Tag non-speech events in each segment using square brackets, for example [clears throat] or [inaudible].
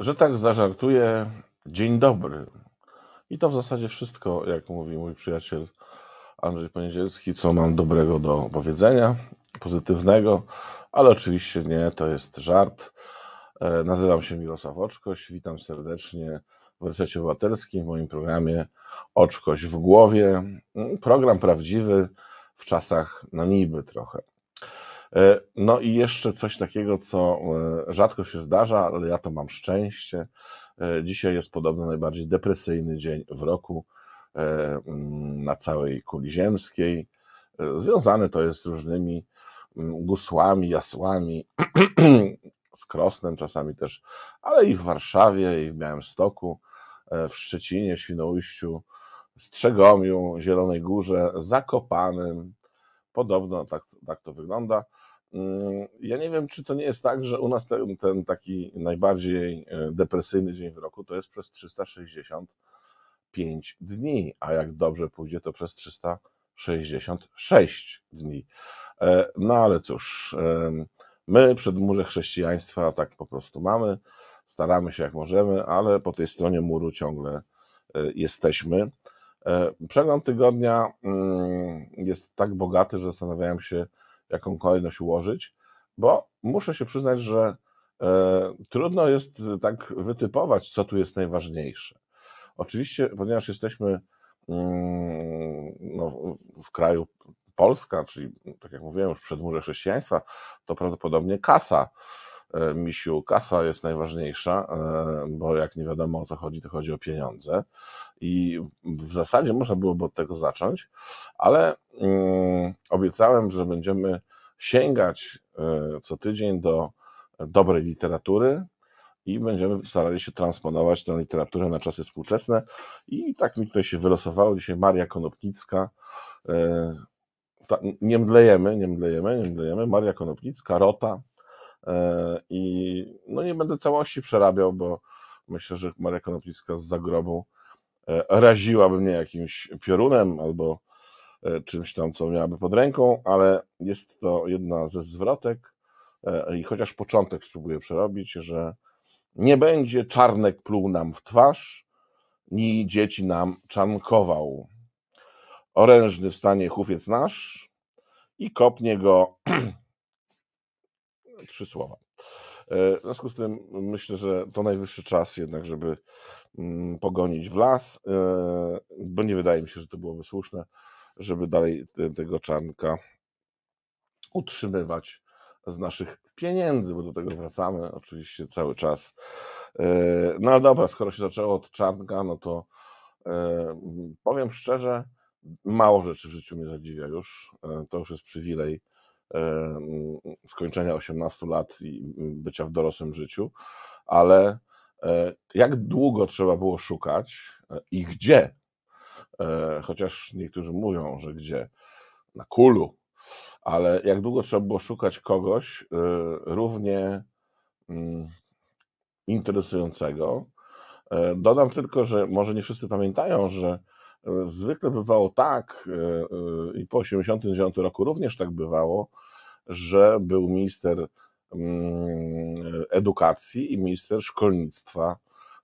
że tak zażartuję, dzień dobry. I to w zasadzie wszystko, jak mówi mój przyjaciel Andrzej Poniedzielski, co mam dobrego do powiedzenia, pozytywnego, ale oczywiście nie, to jest żart. E, nazywam się Mirosław Oczkoś, witam serdecznie w Resecie Obywatelskim, w moim programie Oczkoś w głowie. Program prawdziwy w czasach na niby trochę. E, no i jeszcze coś takiego, co e, rzadko się zdarza, ale ja to mam szczęście. E, dzisiaj jest podobno najbardziej depresyjny dzień w roku mm, na całej kuli ziemskiej. Związany to jest z różnymi mm, gusłami, jasłami, [clears throat] z Krosnem czasami też, ale i w Warszawie, i w Białymstoku, w Szczecinie, Świnoujściu, Strzegomiu, Zielonej Górze, Zakopanym. Podobno tak, tak to wygląda. Mm, ja nie wiem, czy to nie jest tak, że u nas ten, ten, taki najbardziej e, depresyjny dzień w roku to jest przez 365 dni, a jak dobrze pójdzie, to przez 366 dni. E, no ale cóż, my przed murze chrześcijaństwa tak po prostu mamy, staramy się jak możemy, ale po tej stronie muru ciągle e, jesteśmy. Przegląd tygodnia mm, jest tak bogaty, że zastanawiałem się, jaką kolejność ułożyć, bo muszę się przyznać, że e, trudno jest tak wytypować, co tu jest najważniejsze. Oczywiście, ponieważ jesteśmy mm, no, w kraju Polska, czyli tak jak mówiłem, już przedmurze chrześcijaństwa, to prawdopodobnie kasa, e, misiu, kasa jest najważniejsza, e, bo jak nie wiadomo o co chodzi, to chodzi o pieniądze. I w zasadzie można byłoby od tego zacząć, ale mm, obiecałem, że będziemy sięgać e, co tydzień do dobrej literatury i będziemy starali się transponować tę literaturę na czasy współczesne. I tak mi tutaj się wylosowało dzisiaj Maria Konopnicka. E, nie mdlejemy, nie mdlejemy, nie mdlejemy. Maria Konopnicka, Rota. E, I no nie będę całości przerabiał, bo myślę, że Maria Konopnicka z zagrobu raziłaby mnie jakimś piorunem albo E, czymś tam, co miałaby pod ręką, ale jest to jedna ze zwrotek e, i chociaż początek spróbuję przerobić, że nie będzie czarnek pluł nam w twarz, ni dzieci nam czankował. Orężny wstanie hufiec nasz i kopnie go [clears throat] trzy słowa. E, w związku z tym myślę, że to najwyższy czas jednak, żeby mm, pogonić w las, bo nie wydaje mi się, że to byłoby słuszne żeby dalej tego czarnka utrzymywać z naszych pieniędzy, bo do tego wracamy oczywiście cały czas. E, no ale dobra, skoro się zaczęło od czarnka, no to e, powiem szczerze, mało rzeczy w życiu mnie zadziwia już. E, to już jest przywilej skończenia 18 lat i bycia w dorosłym życiu, ale jak długo trzeba było szukać i gdzie E, chociaż niektórzy mówią, że gdzie? Na kulu. Ale jak długo trzeba było szukać kogoś e, równie mm, interesującego. E, dodam tylko, że może nie wszyscy pamiętają, że zwykle bywało tak, i po 1989 roku również tak bywało, że był minister mm, edukacji i minister szkolnictwa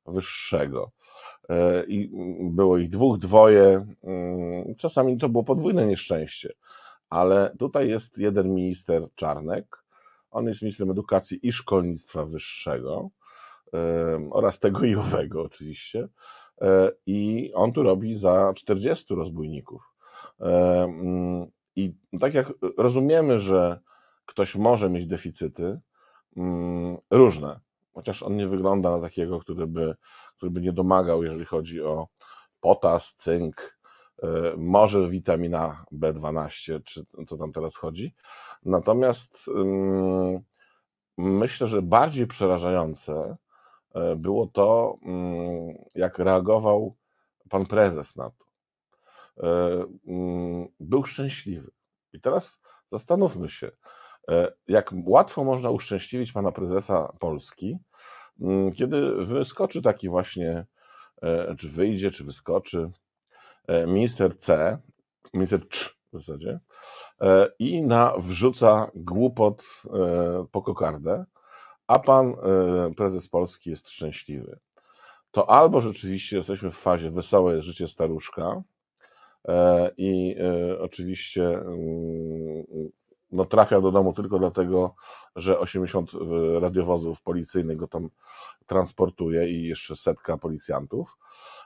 wyższego. E, i było ich dwóch, dwoje. Mm, czasami to było podwójne nieszczęście, ale tutaj jest jeden minister Czarnek. On jest ministrem edukacji i szkolnictwa wyższego oraz tego i owego oczywiście. E, I on tu robi za 40 rozbójników. E, mm, I tak jak rozumiemy, że ktoś może mieć deficyty, mm, różne, chociaż on nie wygląda na takiego, który by, który by nie domagał, jeżeli chodzi o potas, cynk, e, może witamina B12, czy co tam teraz chodzi. Natomiast mm, myślę, że bardziej przerażające było to, mm, jak reagował pan prezes na to. E, mm, był szczęśliwy. I teraz zastanówmy się, E, jak łatwo można uszczęśliwić pana prezesa Polski, mm, kiedy wyskoczy taki właśnie, e, czy wyjdzie, czy wyskoczy e, minister C, minister C w zasadzie, i na wrzuca głupot po kokardę, a pan prezes Polski jest szczęśliwy. To albo rzeczywiście jesteśmy w fazie wesołe życie staruszka i oczywiście mm, no, trafia do domu tylko dlatego, że 80 radiowozów policyjnych go tam transportuje i jeszcze setka policjantów,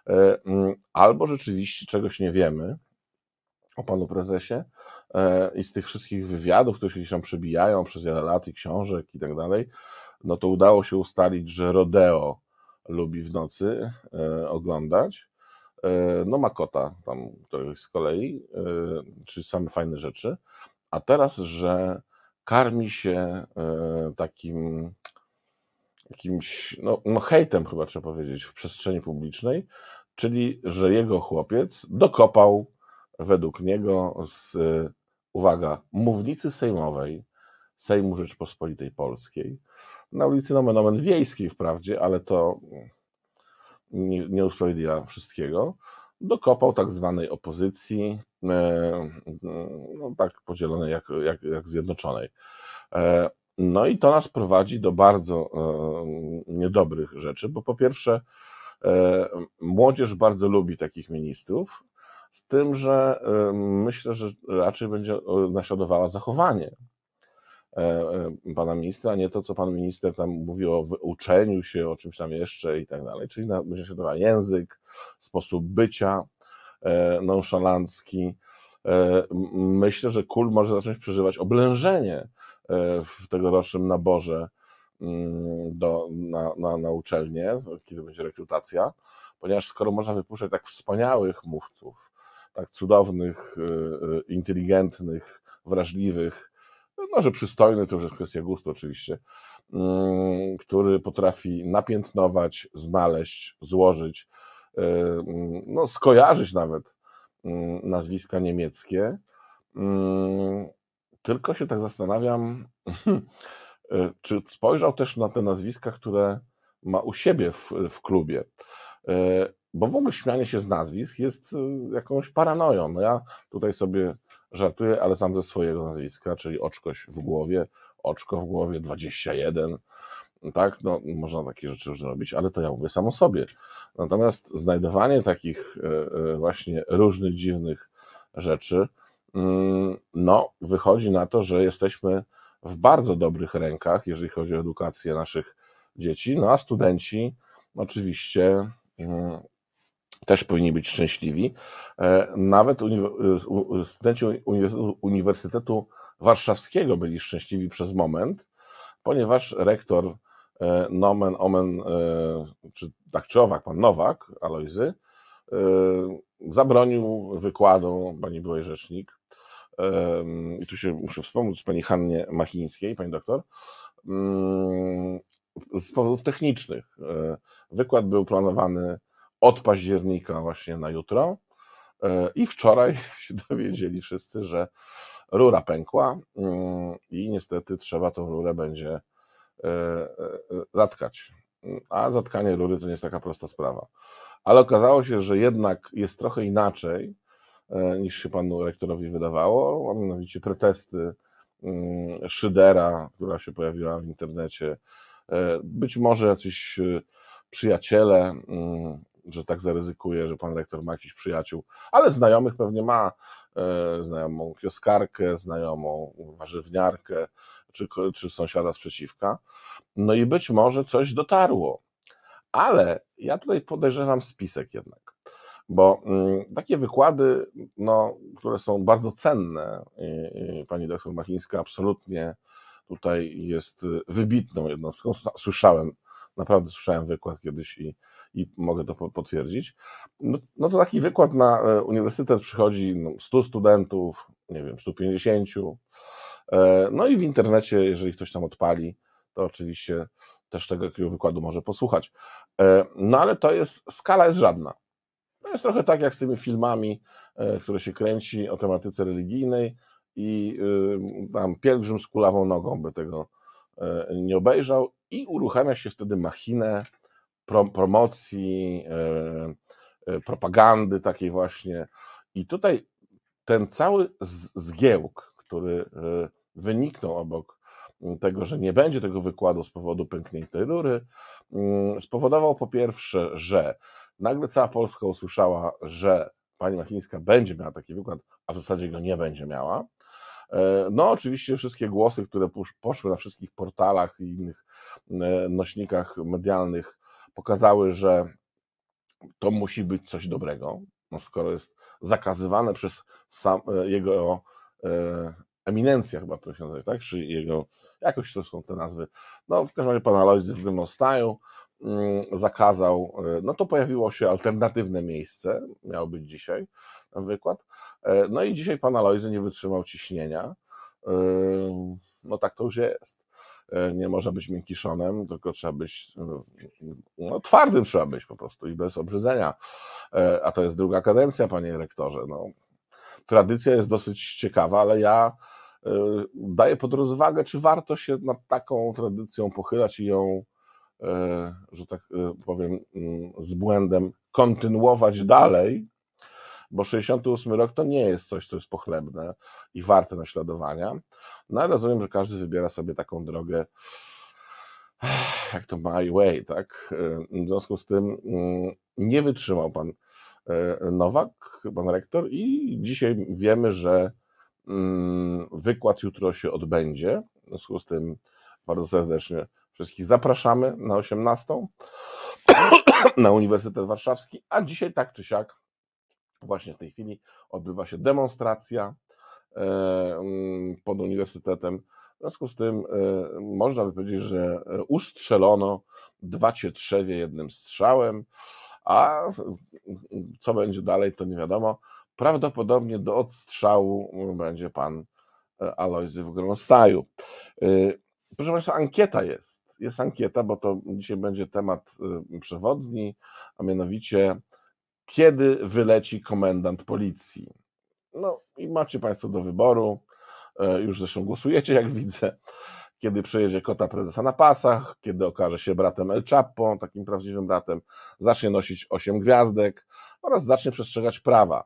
e, mm, albo rzeczywiście czegoś nie wiemy o panu prezesie e, i z tych wszystkich wywiadów, które się tam przebijają przez wiele lat i książek i tak dalej, no to udało się ustalić, że rodeo lubi w nocy e, oglądać. No ma kota tam któryś z kolei, czyli same fajne rzeczy. A teraz, że karmi się takim jakimś no, no hejtem chyba trzeba powiedzieć w przestrzeni publicznej, czyli że jego chłopiec dokopał według niego z, uwaga, mównicy sejmowej Sejmu Rzeczpospolitej Polskiej, na ulicy Nomen Omen Wiejskiej wprawdzie, ale to nie, nie usprawiedliwia wszystkiego, dokopał tak zwanej opozycji, e, no tak podzielonej jak, jak, jak zjednoczonej. E, no i to nas prowadzi do bardzo e, niedobrych rzeczy, bo po pierwsze, młodzież bardzo lubi takich ministrów, z tym, że myślę, że raczej będzie naśladowała zachowanie pana ministra, nie to, co pan minister tam mówił o uczeniu się, o czymś tam jeszcze i tak dalej, czyli będzie naśladowała język, sposób bycia nonszalancki. Myślę, że KUL może zacząć przeżywać oblężenie E, w tegorocznym naborze mm, do, na, na, na uczelnię, kiedy będzie rekrutacja, ponieważ skoro można wypuszczać tak wspaniałych mówców, tak cudownych, e, e, inteligentnych, wrażliwych, no że przystojny to już jest kwestia gustu oczywiście, mm, który potrafi napiętnować, znaleźć, złożyć, mm, no skojarzyć nawet nazwiska niemieckie, tylko się tak zastanawiam, [laughs] e, czy spojrzał też na te nazwiska, które ma u siebie w, w klubie. E, bo w ogóle śmianie się z nazwisk jest e, jakąś paranoją. No ja tutaj sobie żartuję, ale sam ze swojego nazwiska, czyli oczkoś w głowie, oczko w głowie 21. Tak, no można takie rzeczy już robić, ale to ja mówię samo sobie. Natomiast znajdowanie takich właśnie różnych dziwnych rzeczy, Mm, no, wychodzi na to, że jesteśmy w bardzo dobrych rękach, jeżeli chodzi o edukację naszych dzieci, no a studenci oczywiście mm, też powinni być szczęśliwi. E, nawet studenci Uniwersytetu Warszawskiego byli szczęśliwi przez moment, ponieważ rektor e, Nomen Omen, e, czy tak czy owak, pan Nowak, Alojzy, zabronił wykładu pani byłej rzecznik i tu się muszę wspomóc pani Hannie Machińskiej, pani doktor, mm, z powodów technicznych. Wykład był planowany od października właśnie na jutro e, i wczoraj [laughs] się dowiedzieli wszyscy, że rura pękła mm, i niestety trzeba tą rurę będzie e, zatkać. A zatkanie rury to nie jest taka prosta sprawa. Ale okazało się, że jednak jest trochę inaczej, E, niż się panu rektorowi wydawało, a mianowicie pretesty mm, Szydera, która się pojawiła w internecie. E, być może jacyś e, przyjaciele, mm, że tak zaryzykuje, że pan rektor ma jakiś przyjaciół, ale znajomych pewnie ma, znajomą kioskarkę, znajomą warzywniarkę, czy, czy sąsiada sprzeciwka. No i być może coś dotarło. Ale ja tutaj podejrzewam spisek jednak. Bo mm, takie wykłady, no, które są bardzo cenne, pani doktor Machińska absolutnie tutaj jest wybitną jednostką. Słyszałem, naprawdę słyszałem wykład kiedyś i, i mogę to potwierdzić. No, no to taki wykład na e, uniwersytet przychodzi no, 100 studentów, nie wiem, 150. E, no i w internecie, jeżeli ktoś tam odpali, to oczywiście też tego wykładu może posłuchać. E, no ale to jest, skala jest żadna. To jest trochę tak jak z tymi filmami, które się kręci o tematyce religijnej i y, tam pielgrzym z kulawą nogą by tego nie obejrzał i uruchamia się wtedy machinę promocji, e, propagandy takiej właśnie. I tutaj ten cały zgiełk, który wyniknął obok tego, że nie będzie tego wykładu z powodu pękniętej rury, spowodował po pierwsze, że nagle cała Polska usłyszała, że pani Machińska będzie miała taki wykład, a w zasadzie go nie będzie miała. E, no, oczywiście wszystkie głosy, które poszły na wszystkich portalach i innych e, nośnikach medialnych, pokazały, że to musi być coś dobrego, no skoro jest zakazywane przez sam, e, jego eminencja, chyba to się nazywa, tak? Czy jego, jakoś to są te nazwy. No, w każdym razie pan Alojzy w Grymonstaju mm, zakazał, no to pojawiło się alternatywne miejsce, miało być dzisiaj wykład, E, no i dzisiaj pan Alojzy nie wytrzymał ciśnienia. E, no tak to już jest. E, nie można być miękkiszonem, tylko trzeba być no, twardym trzeba być po prostu i bez obrzydzenia. A to jest druga kadencja, panie rektorze. No, tradycja jest dosyć ciekawa, ale ja daję pod rozwagę, czy warto się nad taką tradycją pochylać i ją, że tak powiem, mm, z błędem kontynuować dalej, bo 68 rok to nie jest coś, co jest pochlebne i warte naśladowania. No ale rozumiem, że każdy wybiera sobie taką drogę, jak to my way, tak? W związku z tym mm, nie wytrzymał pan e, Nowak, pan rektor, i dzisiaj wiemy, że mm, wykład jutro się odbędzie. W związku z tym bardzo serdecznie wszystkich zapraszamy na 18 na Uniwersytet Warszawski, a dzisiaj tak czy siak Właśnie w tej chwili odbywa się demonstracja e, mm, pod uniwersytetem. W związku z tym e, można by powiedzieć, że ustrzelono dwa cietrzewie jednym strzałem, a co będzie dalej, to nie wiadomo. Prawdopodobnie do odstrzału będzie pan e, Alojzy w Grąstaju. Proszę Państwa, ankieta jest. Jest ankieta, bo to dzisiaj będzie temat przewodni, a mianowicie kiedy wyleci komendant policji. No i macie Państwo do wyboru, e, już zresztą głosujecie, jak widzę, kiedy przejedzie kota prezesa na pasach, kiedy okaże się bratem El Chapo, takim prawdziwym bratem, zacznie nosić osiem gwiazdek oraz zacznie przestrzegać prawa.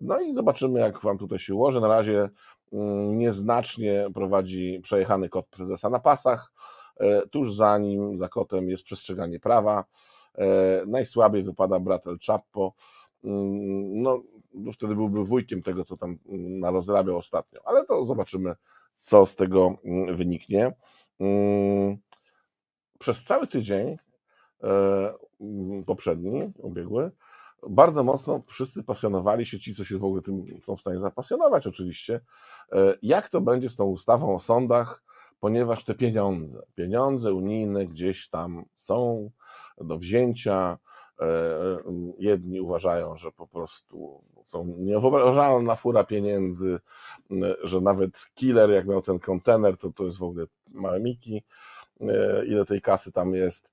No i zobaczymy, jak Wam tutaj się ułoży. Na razie mm, nieznacznie prowadzi przejechany kot prezesa na pasach. E, tuż za nim, za kotem jest przestrzeganie prawa. E, najsłabiej wypada brat El Chapo. Mm, no, wtedy byłby wujkiem tego, co tam mm, narozrabiał ostatnio, ale to zobaczymy, co z tego mm, wyniknie. Przez cały tydzień e, poprzedni, ubiegły, bardzo mocno wszyscy pasjonowali się, ci, co się w ogóle tym są w stanie zapasjonować, oczywiście, e, jak to będzie z tą ustawą o sądach, ponieważ te pieniądze, pieniądze unijne gdzieś tam są, do wzięcia. E, e, jedni uważają, że po prostu są niewyobrażalna fura pieniędzy, że nawet killer, jak miał ten kontener, to to jest w ogóle małe miki, e, ile tej kasy tam jest.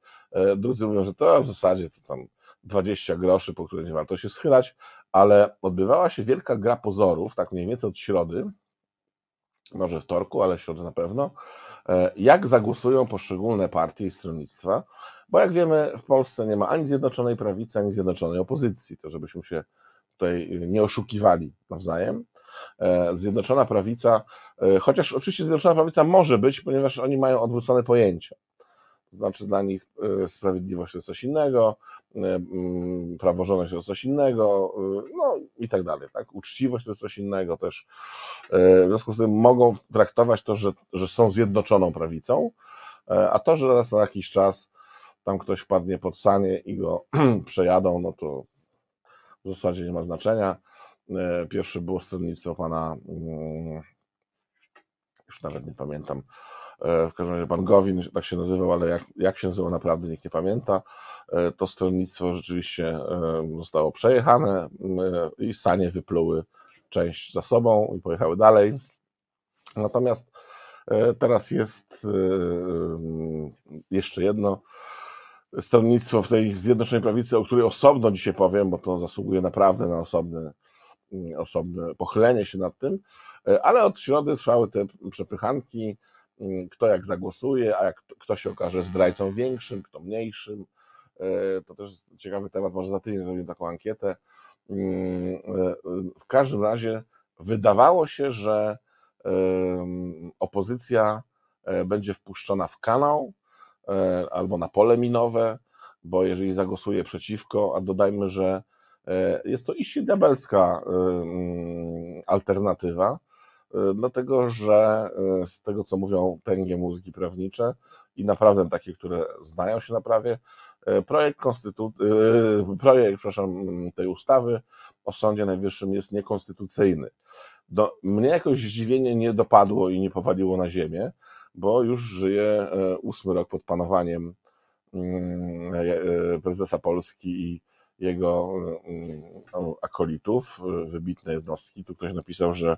Drudzy mówią, że to w zasadzie to tam 20 groszy, po które nie warto się schylać, ale odbywała się wielka gra pozorów, tak mniej więcej od środy, może wtorku, ale środy na pewno, jak zagłosują poszczególne partie i stronnictwa. Bo jak wiemy, w Polsce nie ma ani Zjednoczonej Prawicy, ani Zjednoczonej Opozycji, to żebyśmy się tutaj nie oszukiwali nawzajem. E, Zjednoczona Prawica, e, chociaż oczywiście Zjednoczona Prawica może być, ponieważ oni mają odwrócone pojęcia. Znaczy dla nich e, sprawiedliwość to jest coś innego, mm, praworządność to jest coś innego, no i tak dalej. Tak? Uczciwość to jest coś innego też. W związku z tym mogą traktować to, że, że są zjednoczoną prawicą, a to, że raz na jakiś czas tam ktoś wpadnie pod sanie i go [clears throat] przejadą, no to w zasadzie nie ma znaczenia. E, pierwsze było stronnictwo pana, mm, już nawet nie pamiętam, e, w każdym razie pan Gowin, tak się nazywał, ale jak, jak się nazywał naprawdę nikt nie pamięta. E, to stronnictwo rzeczywiście zostało przejechane i sanie wypluły część za sobą i pojechały dalej. Natomiast teraz jest jeszcze jedno stronnictwo w tej Zjednoczonej Prawicy, o której osobno dzisiaj powiem, bo to zasługuje naprawdę na osobne, osobne pochylenie się nad tym, e, ale od środy trwały te przepychanki, mm, kto jak zagłosuje, a jak, kto się okaże zdrajcą większym, kto mniejszym. E, to też ciekawy temat, może za tydzień zrobimy taką ankietę. Mm, e, w każdym razie wydawało się, że opozycja będzie wpuszczona w kanał albo na pole minowe, bo jeżeli zagłosuje przeciwko, a dodajmy, że jest to iście diabelska mm, alternatywa, dlatego że z tego, co mówią tęgie mózgi prawnicze i naprawdę takie, które znają się na prawie, projekt, konstytu... projekt przepraszam, tej ustawy o Sądzie Najwyższym jest niekonstytucyjny. Do, mnie jakoś zdziwienie nie dopadło i nie powaliło na ziemię, bo już żyję ósmy rok pod panowaniem mm, prezesa Polski i jego mm, no, akolitów, wybitne jednostki. Tu ktoś napisał, że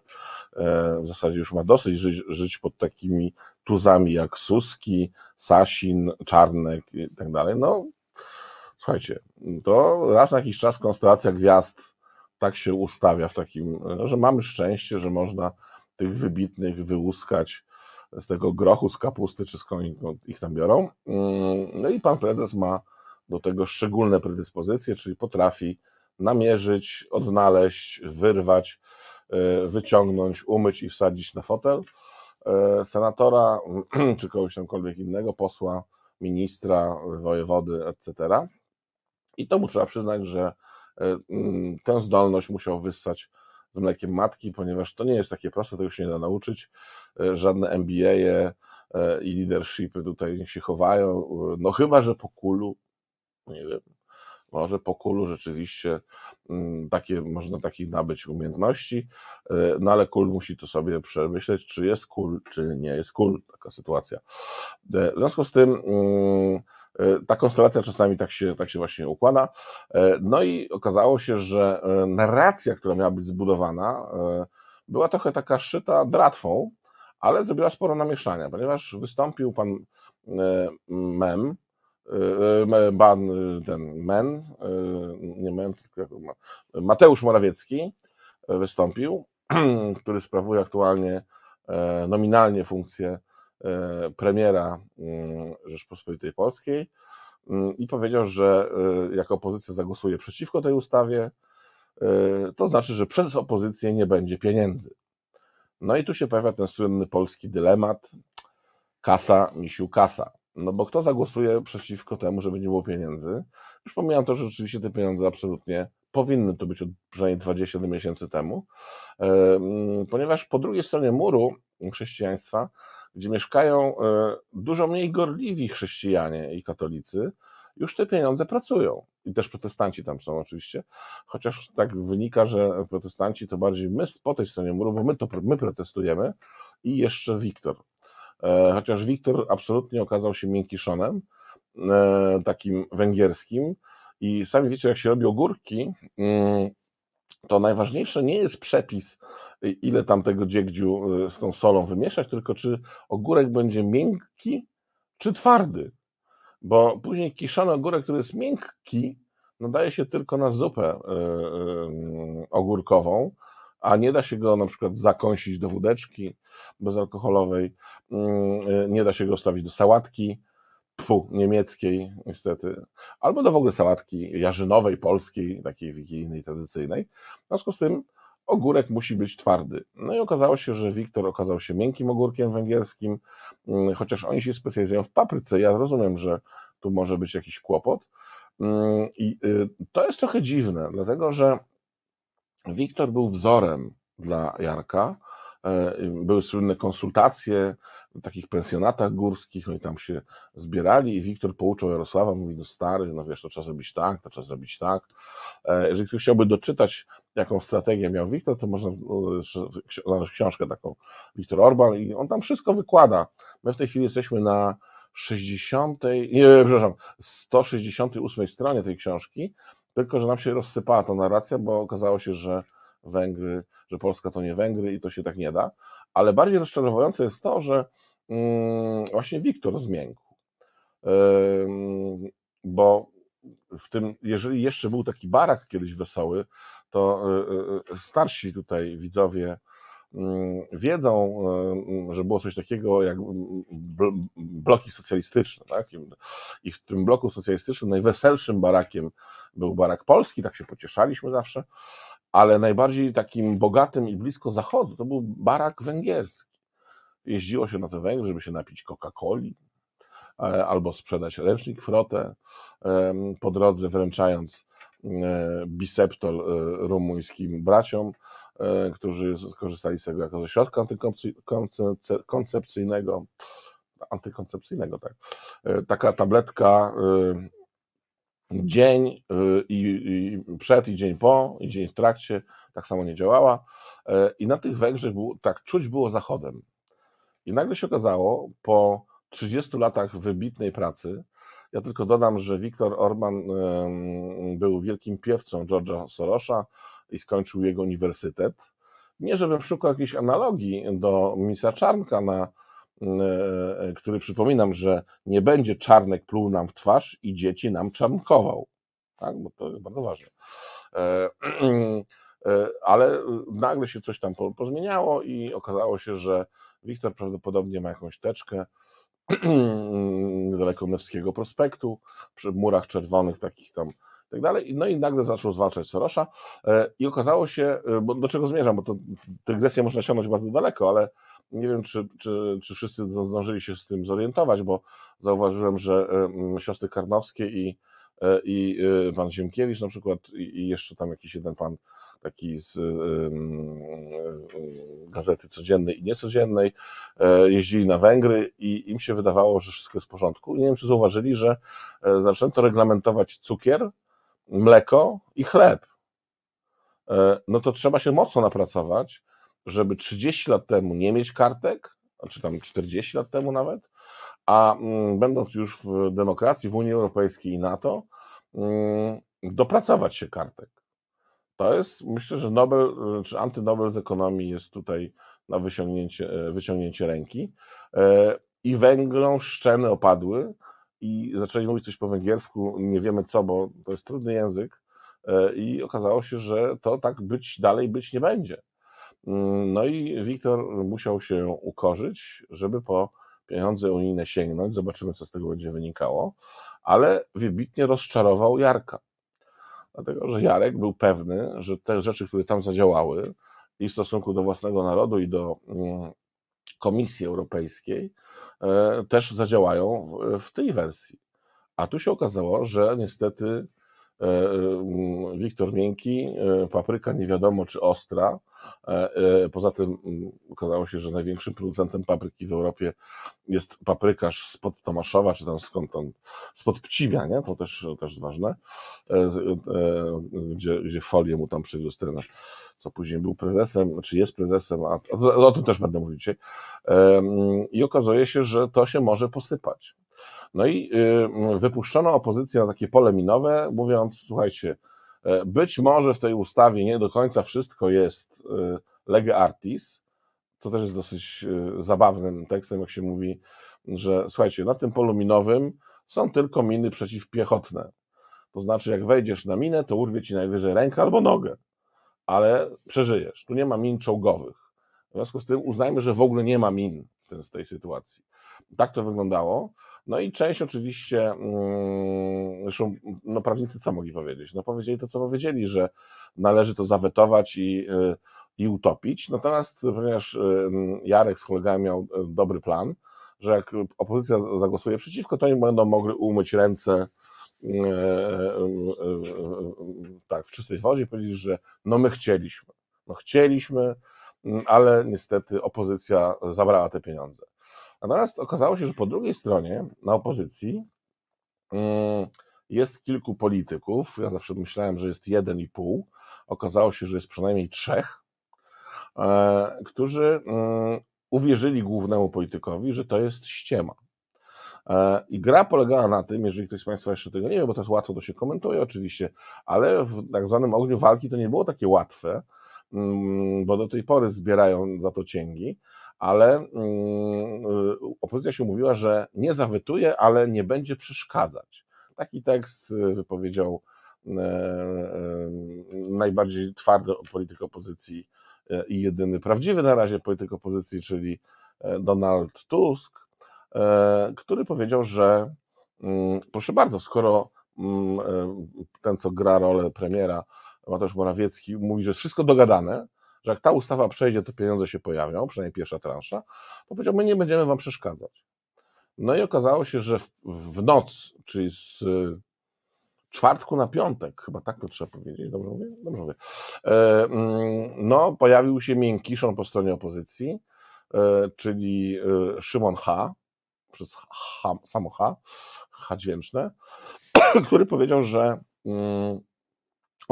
e, w zasadzie już ma dosyć żyć, żyć pod takimi tuzami jak Suski, Sasin, Czarnek i tak dalej. No, słuchajcie, to raz na jakiś czas konstelacja gwiazd tak się ustawia w takim, że mamy szczęście, że można tych wybitnych wyłuskać z tego grochu, z kapusty, czy skąd ich tam biorą. Mm, no i pan prezes ma do tego szczególne predyspozycje, czyli potrafi namierzyć, odnaleźć, wyrwać, e, wyciągnąć, umyć i wsadzić na fotel e, senatora, [clears throat] czy kogoś tamkolwiek innego, posła, ministra, wojewody, etc. I to mu trzeba przyznać, że e, mm, tę zdolność musiał wyssać z mlekiem matki, ponieważ to nie jest takie proste, tego się nie da nauczyć. Żadne MBA i leadershipy tutaj się chowają, no chyba, że po kulu, nie wiem, może po kulu rzeczywiście mm, takie, można takich nabyć umiejętności, e, no ale kul musi to sobie przemyśleć, czy jest kul, czy nie jest kul, taka sytuacja. E, w związku z tym mm, e, ta konstelacja czasami tak się, tak się właśnie układa. No i okazało się, że narracja, która miała być zbudowana, była trochę taka szyta dratwą, ale zrobiła sporo namieszania, ponieważ wystąpił pan Mem, ban, ten men, nie men, tylko Mateusz Morawiecki wystąpił, [clears throat] który sprawuje aktualnie e, nominalnie funkcję e, premiera mm, Rzeczpospolitej Polskiej mm, i powiedział, że e, jako opozycja zagłosuje przeciwko tej ustawie, to znaczy, że przez opozycję nie będzie pieniędzy. No i tu się pojawia ten słynny polski dylemat kasa, misiu, kasa. No bo kto zagłosuje przeciwko temu, żeby nie było pieniędzy? Już pomijam to, że rzeczywiście te pieniądze absolutnie powinny tu być od przynajmniej 20 miesięcy temu, ponieważ po drugiej stronie muru chrześcijaństwa, gdzie mieszkają e, dużo mniej gorliwi chrześcijanie i katolicy, już te pieniądze pracują. I też protestanci tam są oczywiście, chociaż tak wynika, że protestanci to bardziej my po tej stronie muru, bo my to my protestujemy i jeszcze Wiktor. E, chociaż Wiktor absolutnie okazał się miękkiszonem, e, takim węgierskim i sami wiecie, jak się robi ogórki, mm, to najważniejsze nie jest przepis, ile tam tego dziegdziu e, z tą solą wymieszać, tylko czy ogórek będzie miękki, czy twardy. Bo później kiszony ogórek, który jest miękki, nadaje się tylko na zupę ogórkową, a nie da się go na przykład zakąsić do wódeczki bezalkoholowej, mm, y, nie da się go stawić do sałatki, pfu, niemieckiej niestety, albo do w ogóle sałatki jarzynowej, polskiej, takiej wigilijnej, tradycyjnej. W związku z tym ogórek musi być twardy. No i okazało się, że Wiktor okazał się miękkim ogórkiem węgierskim, mm, chociaż oni się specjalizują w papryce. Ja rozumiem, że tu może być jakiś kłopot. Mm, I y, to jest trochę dziwne, dlatego że Wiktor był wzorem dla Jarka. E, były słynne konsultacje w takich pensjonatach górskich, oni tam się zbierali i Wiktor pouczał Jarosława, mówi, no stary, no wiesz, to trzeba zrobić tak, to trzeba zrobić tak. E, jeżeli ktoś chciałby doczytać, jaką strategię miał Wiktor, to można znaleźć książkę taką, Wiktor Orban i on tam wszystko wykłada. My w tej chwili jesteśmy na 60, nie, przepraszam, 168 stronie tej książki, tylko, że nam się rozsypała ta narracja, bo okazało się, że Węgry, że Polska to nie Węgry i to się tak nie da. Ale bardziej rozczarowujące jest to, że mm, właśnie Wiktor zmiękł. Bo w tym, jeżeli jeszcze był taki barak kiedyś wesoły, to e, e, starsi tutaj widzowie wiedzą, e, że było coś takiego jak bloki socjalistyczne. Tak? I w tym bloku socjalistycznym najweselszym barakiem był barak polski, tak się pocieszaliśmy zawsze, ale najbardziej takim bogatym i blisko zachodu to był barak węgierski. jeździło się na te Węgry, żeby się napić Coca-Coli e, albo sprzedać ręcznik frotę po drodze, wręczając biseptol rumuńskim braciom, którzy skorzystali z tego jako ze środka antykoncepcyjnego, antykoncepcyjnego, tak. Taka tabletka dzień y, i, przed, i dzień po, i dzień w trakcie, tak samo nie działała. E, I na tych Węgrzech był, tak czuć było zachodem. I nagle się okazało, po 30 latach wybitnej pracy, ja tylko dodam, że Viktor Orban był wielkim piewcą George'a Sorosza i skończył jego uniwersytet. Nie, żebym szukał jakiejś analogii do ministra Czarnka na E, który przypominam, że nie będzie czarnek pluł nam w twarz i dzieci nam czarnkował. Tak? Bo to jest bardzo ważne. E, [clears throat] e, ale nagle się coś tam pozmieniało i okazało się, że Wiktor prawdopodobnie ma jakąś teczkę [clears throat] niedaleko Newskiego Prospektu, przy murach czerwonych takich tam tak dalej. No i nagle zaczął zwalczać Sorosza i okazało się, bo do czego zmierzam, bo to dygresję można ciągnąć bardzo daleko, ale nie wiem, czy, czy, czy wszyscy zdążyli się z tym zorientować, bo zauważyłem, że siostry Karnowskie i, e, i e, pan Ziemkiewicz na przykład i jeszcze tam jakiś jeden pan taki z gazety codziennej i niecodziennej, e, jeździli na Węgry i im się wydawało, że wszystko jest w porządku. I nie wiem, czy zauważyli, że zaczęto reglamentować cukier, mleko i chleb. No to trzeba się mocno napracować, żeby 30 lat temu nie mieć kartek, czy tam 40 lat temu nawet, a mm, będąc już w demokracji, w Unii Europejskiej i NATO, mm, dopracować się kartek. To jest, myślę, że Nobel, czy antynobel z ekonomii jest tutaj na wyciągnięcie, e, wyciągnięcie ręki. E, I Węgrom szczeny opadły i zaczęli mówić coś po węgiersku, nie wiemy co, bo to jest trudny język. E, I okazało się, że to tak być dalej być nie będzie. Mm, no i Wiktor musiał się ukorzyć, żeby po pieniądze unijne sięgnąć. Zobaczymy, co z tego będzie wynikało. Ale wybitnie rozczarował Jarka. Dlatego, że Jarek był pewny, że te rzeczy, które tam zadziałały i w stosunku do własnego narodu, i do mm, Komisji Europejskiej, też zadziałają w tej wersji. A tu się okazało, że niestety E, e, Wiktor Miękki, e, papryka nie wiadomo czy ostra. Poza tym okazało się, że największym producentem papryki w Europie jest paprykarz spod Tomaszowa, czy tam skąd tam, spod Pcimia, nie? To też, też ważne, gdzie, gdzie folię mu tam przywiózł ten, co później był prezesem, czy jest prezesem, a o tym też będę mówić dzisiaj. I okazuje się, że to się może posypać. No i y, wypuszczono opozycję na takie pole minowe, mówiąc, słuchajcie, e, być może w tej ustawie nie do końca wszystko jest y, lege artis, co też jest dosyć y, zabawnym tekstem, jak się mówi, że słuchajcie, na tym polu minowym są tylko miny przeciwpiechotne. To znaczy, jak wejdziesz na minę, to urwie ci najwyżej rękę albo nogę, ale przeżyjesz. Tu nie ma min czołgowych. W związku z tym uznajmy, że w ogóle nie ma min w tej sytuacji. Tak to wyglądało. No i część oczywiście, mm, zresztą no prawnicy co mogli powiedzieć? No powiedzieli to, co powiedzieli, że należy to zawetować i, y, i utopić. Natomiast ponieważ y, Jarek z kolegami miał y, dobry plan, że jak opozycja zagłosuje przeciwko, to oni będą mogli umyć ręce tak, w czystej wodzie i powiedzieć, że no my chcieliśmy. No chcieliśmy, ale niestety opozycja zabrała te pieniądze. Natomiast okazało się, że po drugiej stronie, na opozycji, mm, jest kilku polityków. Ja zawsze myślałem, że jest jeden i pół. Okazało się, że jest przynajmniej trzech, e, którzy mm, uwierzyli głównemu politykowi, że to jest ściema. E, I gra polegała na tym, jeżeli ktoś z Państwa jeszcze tego nie wie, bo to jest łatwo, to się komentuje oczywiście, ale w tak zwanym ogniu walki to nie było takie łatwe, mm, bo do tej pory zbierają za to cięgi, ale mm, y, opozycja się mówiła, że nie zawetuje, ale nie będzie przeszkadzać. Taki tekst y, wypowiedział e, e, najbardziej twardy polityk opozycji e, i jedyny prawdziwy na razie polityk opozycji, czyli Donald Tusk, który powiedział, że mm, proszę bardzo, skoro mm, ten, co gra rolę premiera, Mateusz Morawiecki, mówi, że jest wszystko dogadane, że jak ta ustawa przejdzie, to pieniądze się pojawią, przynajmniej pierwsza transza, to powiedział, my nie będziemy wam przeszkadzać. No i okazało się, że w, w noc, czyli z czwartku na piątek, chyba tak to trzeba powiedzieć, dobrze mówię? Dobrze mówię. E, mm, no, pojawił się miękiszon po stronie opozycji, e, czyli e, Szymon H., przez H, samo H, H dźwięczne, [clears throat] który powiedział, że mm,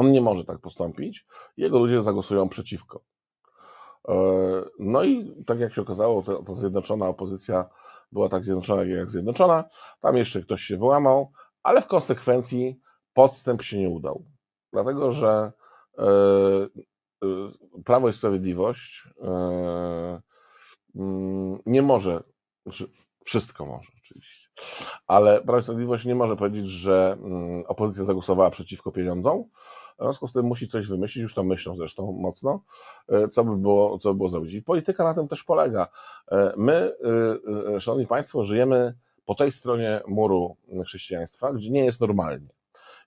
on nie może tak postąpić, jego ludzie zagłosują przeciwko. No i tak jak się okazało, ta, zjednoczona opozycja była tak zjednoczona, jak zjednoczona. Tam jeszcze ktoś się wyłamał, ale w konsekwencji podstęp się nie udał. Dlatego, że e, e, Prawo i Sprawiedliwość e, mm, nie może, znaczy wszystko może oczywiście, ale Prawo i Sprawiedliwość nie może powiedzieć, że mm, opozycja zagłosowała przeciwko pieniądzom, w związku z tym musi coś wymyślić, już to myślą zresztą mocno, co by było, co by było zrobić. I polityka na tym też polega. My, Szanowni Państwo, żyjemy po tej stronie muru chrześcijaństwa, gdzie nie jest normalnie.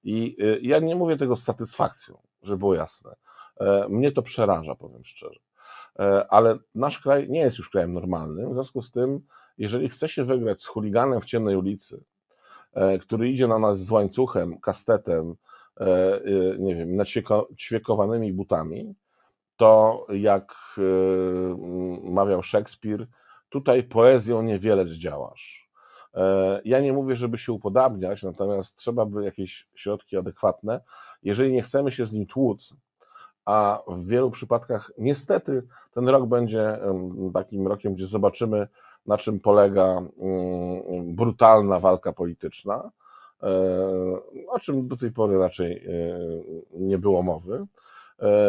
I ja nie mówię tego z satysfakcją, żeby było jasne. E, mnie to przeraża, powiem szczerze. E, ale nasz kraj nie jest już krajem normalnym, w związku z tym, jeżeli chce się wygrać z chuliganem w ciemnej ulicy, e, który idzie na nas z łańcuchem, kastetem, y, nie wiem, naćwiekowanymi butami, to jak mawiał Szekspir, tutaj poezją niewiele zdziałasz. E, ja nie mówię, żeby się upodabniać, natomiast trzeba by jakieś środki adekwatne. Jeżeli nie chcemy się z nim tłuc, a w wielu przypadkach niestety ten rok będzie takim rokiem, gdzie zobaczymy, na czym polega mm, brutalna walka polityczna, e, o czym do tej pory raczej e, nie było mowy,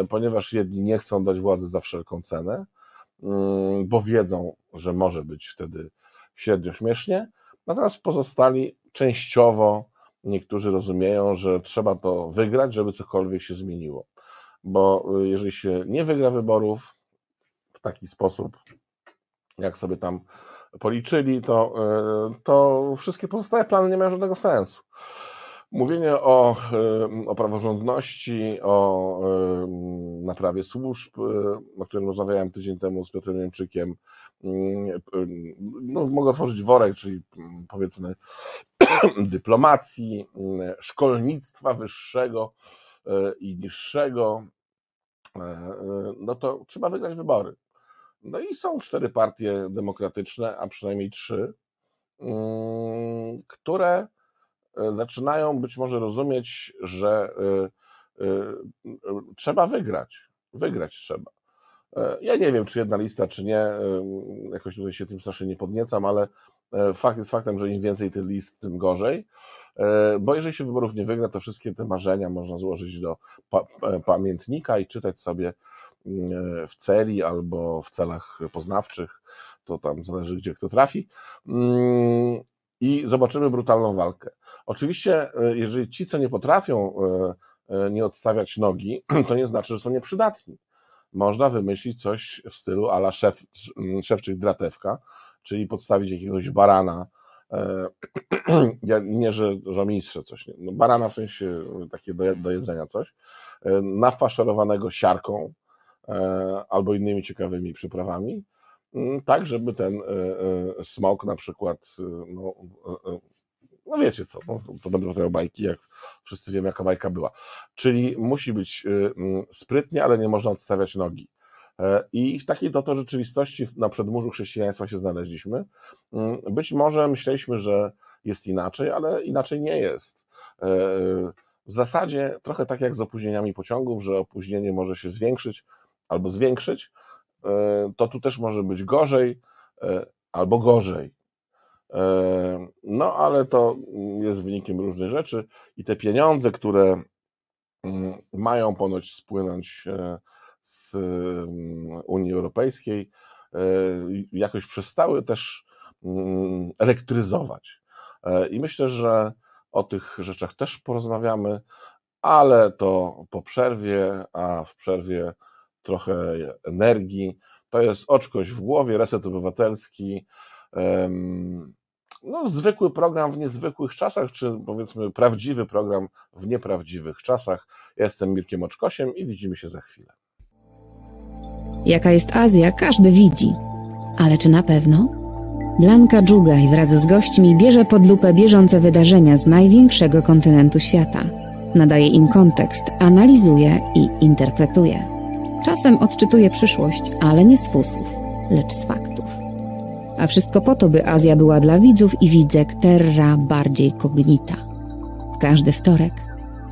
ponieważ jedni nie chcą dać władzy za wszelką cenę, mm, bo wiedzą, że może być wtedy średnio śmiesznie, Natomiast pozostali częściowo niektórzy rozumieją, że trzeba to wygrać, żeby cokolwiek się zmieniło. Bo jeżeli się nie wygra wyborów w taki sposób, jak sobie tam policzyli, to, y, to wszystkie pozostałe plany nie mają żadnego sensu. Mówienie o, y, o praworządności, o naprawie służb, o którym rozmawiałem tydzień temu z Piotrem Niemczykiem, Mm, no, mogę otworzyć worek, czyli mm, powiedzmy [coughs] dyplomacji, mm, szkolnictwa wyższego e, i niższego, e, e, no to trzeba wygrać wybory. No i są cztery partie demokratyczne, a przynajmniej trzy, które zaczynają być może rozumieć, że trzeba wygrać. Wygrać trzeba. E, ja nie wiem, czy jedna lista, czy nie. E, jakoś tutaj się tym strasznie nie podniecam, ale e, fakt jest faktem, że im więcej tych list, tym gorzej. Bo jeżeli się wyborów nie wygra, to wszystkie te marzenia można złożyć do pa pamiętnika i czytać sobie mm, w celi albo w celach poznawczych. To tam zależy, gdzie kto trafi. Mm, I zobaczymy brutalną walkę. Oczywiście, jeżeli ci, co nie potrafią nie odstawiać nogi, [clears throat] to nie znaczy, że są nieprzydatni można wymyślić coś w stylu ala szef, szewczyk dratewka, czyli podstawić jakiegoś barana, e, [clears throat] nie, że żomistrze coś, nie. No barana w sensie takie do, do jedzenia coś, e, nafaszerowanego siarką e, albo innymi ciekawymi przyprawami, tak żeby ten smok na przykład no, no wiecie co, no, co będą te bajki, jak wszyscy wiemy, jaka bajka była. Czyli musi być mm, sprytnie, ale nie można odstawiać nogi. E, I w takiej to, to rzeczywistości na przedmurzu chrześcijaństwa się znaleźliśmy. Mm, być może myśleliśmy, że jest inaczej, ale inaczej nie jest. E, w zasadzie trochę tak jak z opóźnieniami pociągów, że opóźnienie może się zwiększyć albo zwiększyć, e, to tu też może być gorzej albo gorzej. No, ale to jest wynikiem różnych rzeczy i te pieniądze, które mm, mają ponoć spłynąć e, z mm, Unii Europejskiej, e, jakoś przestały też mm, elektryzować. E, I myślę, że o tych rzeczach też porozmawiamy, ale to po przerwie, a w przerwie trochę energii. To jest oczkość w głowie, reset obywatelski no, zwykły program w niezwykłych czasach, czy powiedzmy prawdziwy program w nieprawdziwych czasach. Ja jestem Mirkiem Oczkosiem i widzimy się za chwilę. Jaka jest Azja, każdy widzi. Ale czy na pewno? Blanka Dżugaj wraz z gośćmi bierze pod lupę bieżące wydarzenia z największego kontynentu świata. Nadaje im kontekst, analizuje i interpretuje. Czasem odczytuje przyszłość, ale nie z fusów, lecz z faktów. A wszystko po to, by Azja była dla widzów i widzek terra bardziej cognita. Każdy wtorek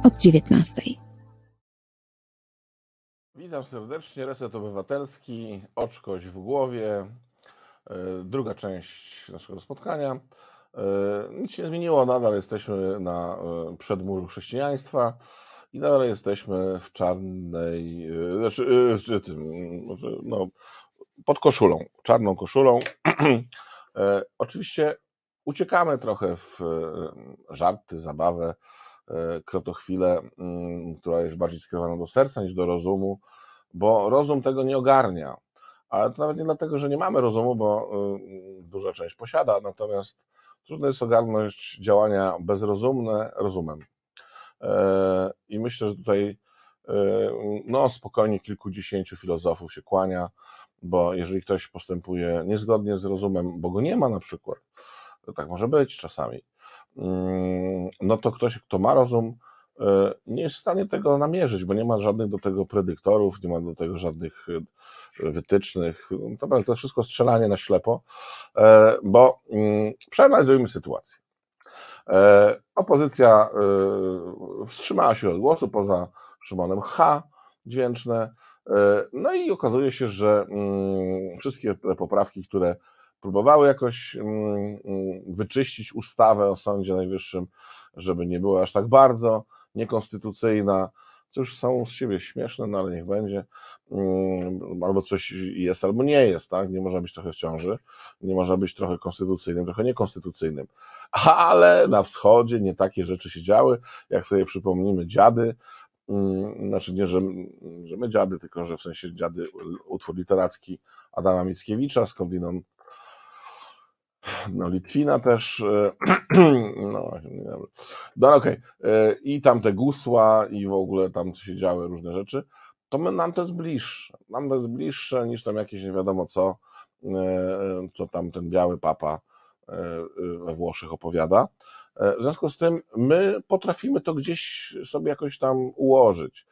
od 19. Witam serdecznie, Reset Obywatelski, Oczkość w głowie, e, druga część naszego spotkania. E, nic się nie zmieniło, nadal jesteśmy na e, przedmurzu chrześcijaństwa i nadal jesteśmy w czarnej, znaczy, tym, no, pod koszulą, czarną koszulą. [clears throat] Oczywiście uciekamy trochę w żarty, zabawę, krotochwilę, mm, która jest bardziej skierowana do serca niż do rozumu bo rozum tego nie ogarnia. Ale to nawet nie dlatego, że nie mamy rozumu, bo y, duża część posiada, natomiast trudno jest ogarnąć działania bezrozumne rozumem. E, I myślę, że tutaj e, no, spokojnie kilkudziesięciu filozofów się kłania, bo jeżeli ktoś postępuje niezgodnie z rozumem, bo go nie ma na przykład, tak może być czasami, mm, no to ktoś, kto ma rozum, E, nie jest w stanie tego namierzyć, bo nie ma żadnych do tego predyktorów, nie ma do tego żadnych wytycznych. Dobra, to wszystko strzelanie na ślepo, bo mm, przeanalizujmy sytuację. Opozycja wstrzymała się od głosu poza Szymonem H. dźwięczne. No i okazuje się, że mm, wszystkie te poprawki, które próbowały jakoś mm, wyczyścić ustawę o Sądzie Najwyższym, żeby nie było aż tak bardzo, niekonstytucyjna, co już są z siebie śmieszne, no ale niech będzie, mm, albo coś jest, albo nie jest, tak? Nie można być trochę w ciąży, nie można być trochę konstytucyjnym, trochę niekonstytucyjnym. [laughs] Ale na wschodzie nie takie rzeczy się działy, jak sobie przypomnimy dziady, mm, znaczy nie, że, że my dziady, tylko że w sensie dziady, utwór literacki Adama Mickiewicza, skądinąd no Litwina też, e, [clears throat] no, no okej, okay. i tam te gusła i w ogóle tam się działy różne rzeczy, to my, nam to jest bliższe, nam to jest bliższe niż tam jakieś nie wiadomo co, e, co tam ten biały papa e, we Włoszech opowiada. W związku z tym my potrafimy to gdzieś sobie jakoś tam ułożyć.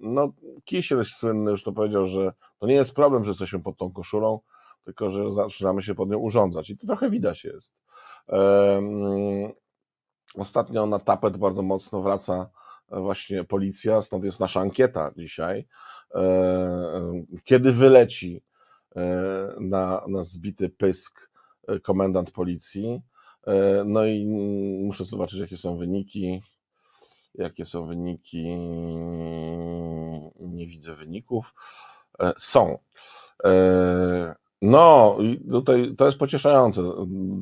No, Kisiel słynny już to powiedział, że to nie jest problem, że jesteśmy pod tą koszulą, tylko że zaczynamy się pod nią urządzać i to trochę widać jest. Ostatnio na tapet bardzo mocno wraca właśnie policja, stąd jest nasza ankieta dzisiaj. Kiedy wyleci e, na, na zbity pysk e, komendant policji? E, no i muszę zobaczyć, jakie są wyniki. Jakie są wyniki? Nie widzę wyników. Są. No, tutaj to jest pocieszające.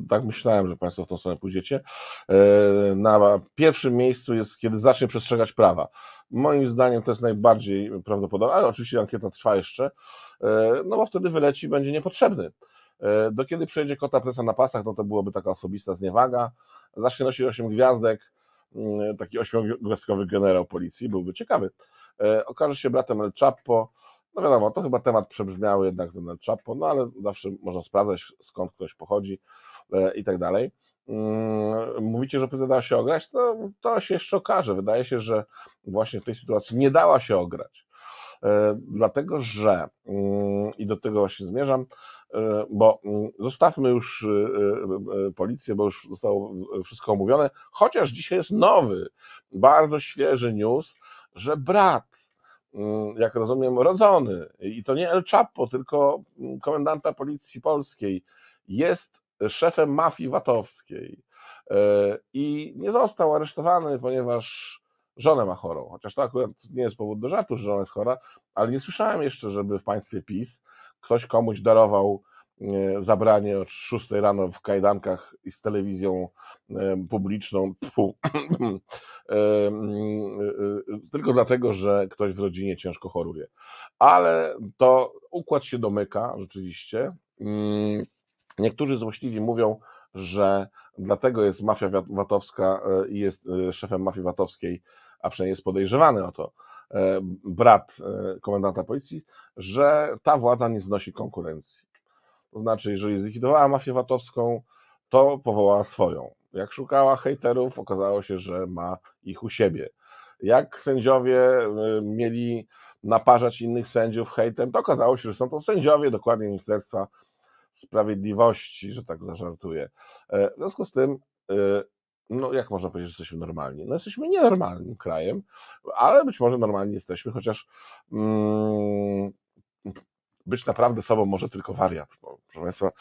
Tak myślałem, że Państwo w tą stronę pójdziecie. E, na pierwszym miejscu jest, kiedy zacznie przestrzegać prawa. Moim zdaniem to jest najbardziej prawdopodobne, ale oczywiście ankieta trwa jeszcze, e, no bo wtedy wyleci będzie niepotrzebny. E, do kiedy przejdzie kota presa na pasach, no to byłoby taka osobista zniewaga. Zacznie nosić 8 gwiazdek, mm, taki ośmiogwiazdkowy generał policji, byłby ciekawy. Okaże się bratem El Chapo, no wiadomo, to chyba temat przebrzmiały jednak El Chapo, no ale zawsze można sprawdzać skąd ktoś pochodzi e, i tak dalej. Mm, mówicie, że opozycja dała się ograć, to, to się jeszcze okaże. Wydaje się, że właśnie w tej sytuacji nie dała się ograć. E, dlatego, że mm, i do tego właśnie zmierzam, e, bo mm, zostawmy już policję, bo już zostało wszystko omówione, chociaż dzisiaj jest nowy, bardzo świeży news, że brat jak rozumiem, rodzony. I to nie El Chapo, tylko mm, komendanta policji polskiej. Jest szefem mafii VAT-owskiej. E, I nie został aresztowany, ponieważ żonę ma chorą. Chociaż to akurat nie jest powód do żartu, że żona jest chora, ale nie słyszałem jeszcze, żeby w państwie PiS ktoś komuś darował zabranie od 6 rano w kajdankach i z telewizją e, publiczną, [clears throat] e, tylko dlatego, że ktoś w rodzinie ciężko choruje. Ale to układ się domyka rzeczywiście. Mm, niektórzy złośliwi mówią, że dlatego jest mafia VAT-owska i jest szefem mafii VAT-owskiej, a przynajmniej jest podejrzewany o to, brat komendanta policji, że ta władza nie znosi konkurencji. To znaczy, jeżeli zlikwidowała mafię VAT-owską, to powołała swoją. Jak szukała hejterów, okazało się, że ma ich u siebie. Jak sędziowie mieli naparzać innych sędziów hejtem, to okazało się, że są to sędziowie dokładnie Ministerstwa Sprawiedliwości, że tak zażartuję. W związku z tym no jak można powiedzieć, że jesteśmy normalni? No jesteśmy nienormalnym krajem, ale być może normalni jesteśmy, chociaż mm, być naprawdę sobą może tylko wariat. Bo, proszę Państwa,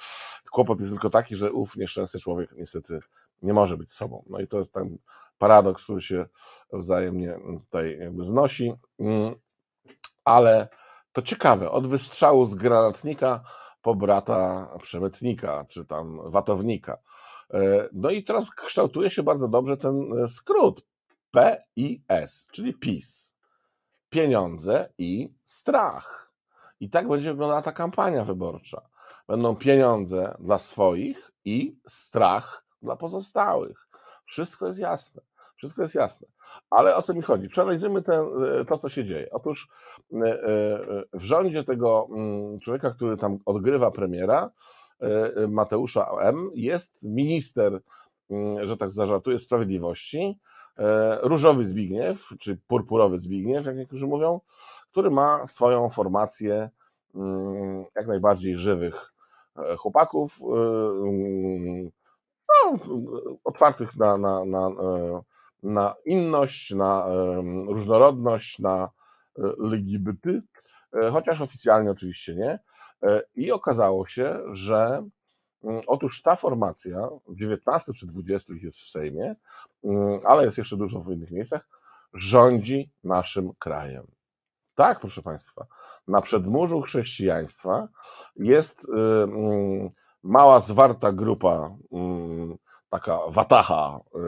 kłopot jest tylko taki, że ów nieszczęsny człowiek niestety nie może być sobą. No i to jest ten paradoks, który się wzajemnie tutaj jakby znosi. Mm, ale to ciekawe, od wystrzału z granatnika po brata przemytnika, czy tam watownika. E, no i teraz kształtuje się bardzo dobrze ten e, skrót PIS, czyli PiS. Pieniądze i strach. I tak będzie wyglądała ta kampania wyborcza. Będą pieniądze dla swoich i strach dla pozostałych. Wszystko jest jasne. Wszystko jest jasne. Ale o co mi chodzi? Przeanalizujmy ten, e, to, co się dzieje. Otóż w rządzie tego mm, człowieka, który tam odgrywa premiera, E, Mateusza M. jest minister, mm, że tak zażartuję, sprawiedliwości, e, Różowy Zbigniew, czy Purpurowy Zbigniew, jak niektórzy mówią, który ma swoją formację mm, jak najbardziej żywych e, chłopaków, mm, no, otwartych na, na, na, na inność, na różnorodność, na LGBT, chociaż oficjalnie oczywiście nie. E, I okazało się, że mm, otóż ta formacja, 19 czy 20 jest w Sejmie, ale jest jeszcze dużo w innych miejscach, rządzi naszym krajem. Tak, proszę Państwa, na przedmurzu chrześcijaństwa jest y, mm, mała, zwarta grupa, taka watacha y,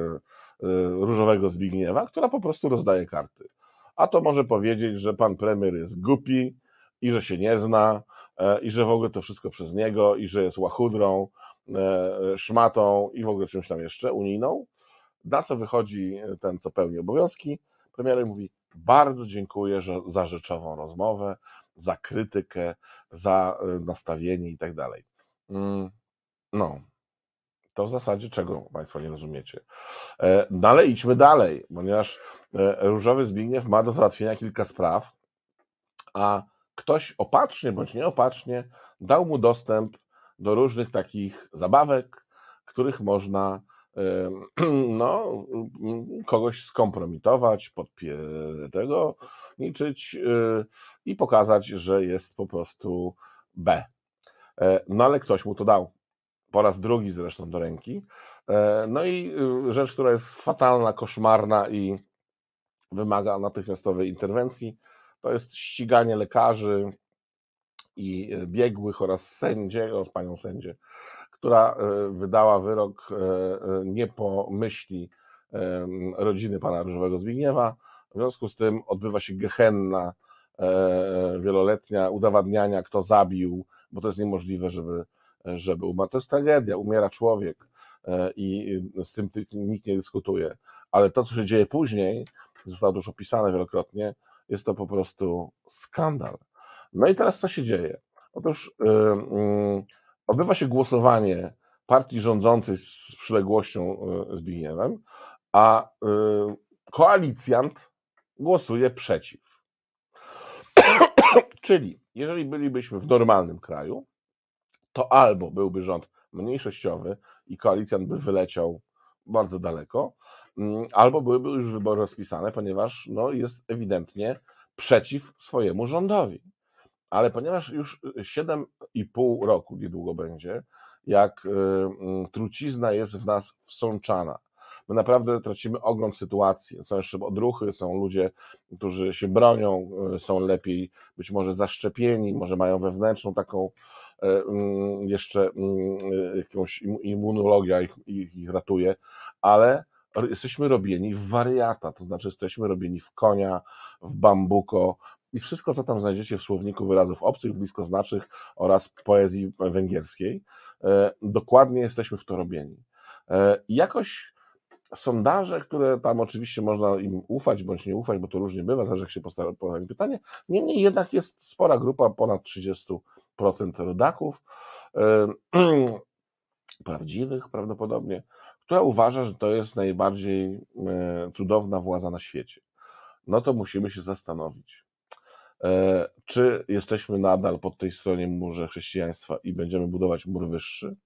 y, różowego Zbigniewa, która po prostu rozdaje karty. A to może powiedzieć, że pan premier jest głupi i że się nie zna, E, i że w ogóle to wszystko przez niego i że jest łachudrą, e, szmatą i w ogóle czymś tam jeszcze unijną. Na co wychodzi ten, co pełni obowiązki? Premier mówi: Bardzo dziękuję za rzeczową rozmowę, za krytykę, za e, nastawienie i tak dalej. Mm, no, to w zasadzie czego Państwo nie rozumiecie. Dalej idźmy dalej, ponieważ Różowy Zbigniew ma do załatwienia kilka spraw, a ktoś opatrznie bądź nieopatrznie dał mu dostęp do różnych takich zabawek, których można [clears throat] no, kogoś skompromitować, podpie tego, liczyć y, i pokazać, że jest po prostu B. E, no ale ktoś mu to dał. Po raz drugi zresztą do ręki. E, no i y, rzecz, która jest fatalna, koszmarna i wymaga natychmiastowej interwencji, to jest ściganie lekarzy i e, biegłych oraz sędziego, panią sędzię, która e, wydała wyrok e, nie po myśli rodziny pana Różowego Zbigniewa. W związku z tym odbywa się gehenna wieloletnia udowadniania, kto zabił, bo to jest niemożliwe, żeby, żeby umarł. To jest tragedia, umiera człowiek i z tym nikt nie dyskutuje. Ale to, co się dzieje później, zostało już opisane wielokrotnie, jest to po prostu skandal. No i teraz co się dzieje? Otóż yy, yy, odbywa się głosowanie partii rządzącej z przyległością yy, Zbigniewem, a yy, koalicjant głosuje przeciw. [coughs] Czyli jeżeli bylibyśmy w normalnym kraju, to albo byłby rząd mniejszościowy i koalicjant by wyleciał bardzo daleko, Mm, albo byłyby już wybory rozpisane, ponieważ no, jest ewidentnie przeciw swojemu rządowi. Ale ponieważ już 7,5 roku niedługo będzie, jak y, mm, trucizna jest w nas wsączana, my naprawdę tracimy ogląd sytuacji. Są jeszcze odruchy, są ludzie, którzy się bronią, y, są lepiej być może zaszczepieni, może mają wewnętrzną taką y, mm, jeszcze jakąś immunologia ich, ich, ich ratuje, ale jesteśmy robieni w wariata, to znaczy jesteśmy robieni w konia, w bambuko i wszystko, co tam znajdziecie w słowniku wyrazów obcych, bliskoznacznych oraz poezji węgierskiej, e, dokładnie jesteśmy w to robieni. E, jakoś sondaże, które tam oczywiście można im ufać bądź nie ufać, bo to różnie bywa, zależy jak się postawi pytanie. Niemniej jednak jest spora grupa, ponad 30% rodaków, [clears throat] prawdziwych prawdopodobnie, która uważa, że to jest najbardziej e, cudowna władza na świecie. No to musimy się zastanowić, e, czy jesteśmy nadal po tej stronie murze chrześcijaństwa i będziemy budować mur wyższy?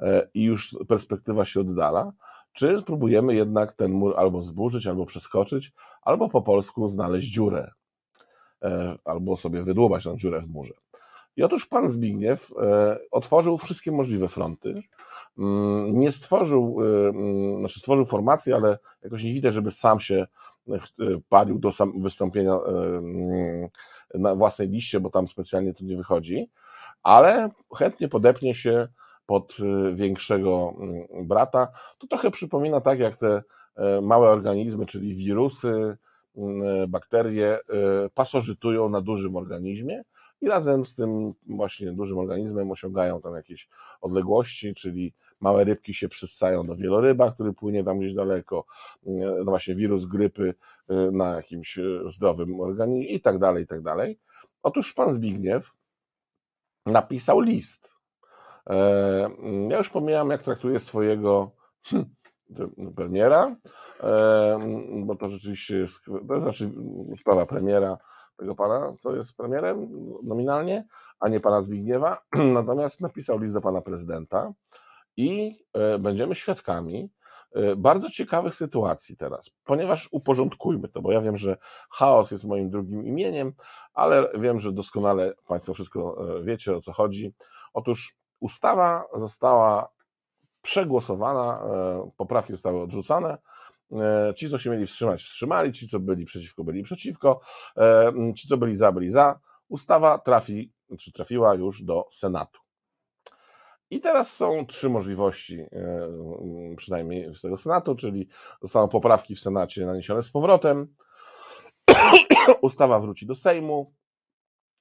E, i już perspektywa się oddala, czy próbujemy jednak ten mur albo zburzyć, albo przeskoczyć, albo po polsku znaleźć dziurę, albo sobie wydłubać tą dziurę w murze. I otóż pan Zbigniew otworzył wszystkie możliwe fronty, Mm, nie stworzył, mm, znaczy stworzył formację, ale jakoś nie widać, żeby sam się palił do wystąpienia mm, na własnej liście, bo tam specjalnie to nie wychodzi, ale chętnie podepnie się pod większego brata. To trochę przypomina tak, jak te małe organizmy, czyli wirusy, bakterie pasożytują na dużym organizmie i razem z tym właśnie dużym organizmem osiągają tam jakieś odległości, czyli małe rybki się przyssają do wieloryba, który płynie tam gdzieś daleko, no właśnie wirus grypy y, na jakimś y, zdrowym organizmie i tak dalej, i tak dalej. Otóż pan Zbigniew napisał list. E, ja już pomijam, jak traktuje swojego hm, premiera, e, bo to rzeczywiście jest, to znaczy sprawa premiera, tego pana, co jest premierem nominalnie, a nie pana Zbigniewa. [clears throat] Natomiast napisał list do pana prezydenta i e, będziemy świadkami e, bardzo ciekawych sytuacji teraz, ponieważ uporządkujmy to, bo ja wiem, że chaos jest moim drugim imieniem, ale wiem, że doskonale Państwo wszystko e, wiecie o co chodzi. Otóż ustawa została przegłosowana, poprawki zostały odrzucone. Ci, co się mieli wstrzymać, wstrzymali, ci, co byli przeciwko, byli przeciwko, ci, co byli za, byli za. Ustawa trafi, czy trafiła już do Senatu. I teraz są trzy możliwości, e, przynajmniej z tego Senatu, czyli zostaną poprawki w Senacie naniesione z powrotem, [coughs] ustawa wróci do Sejmu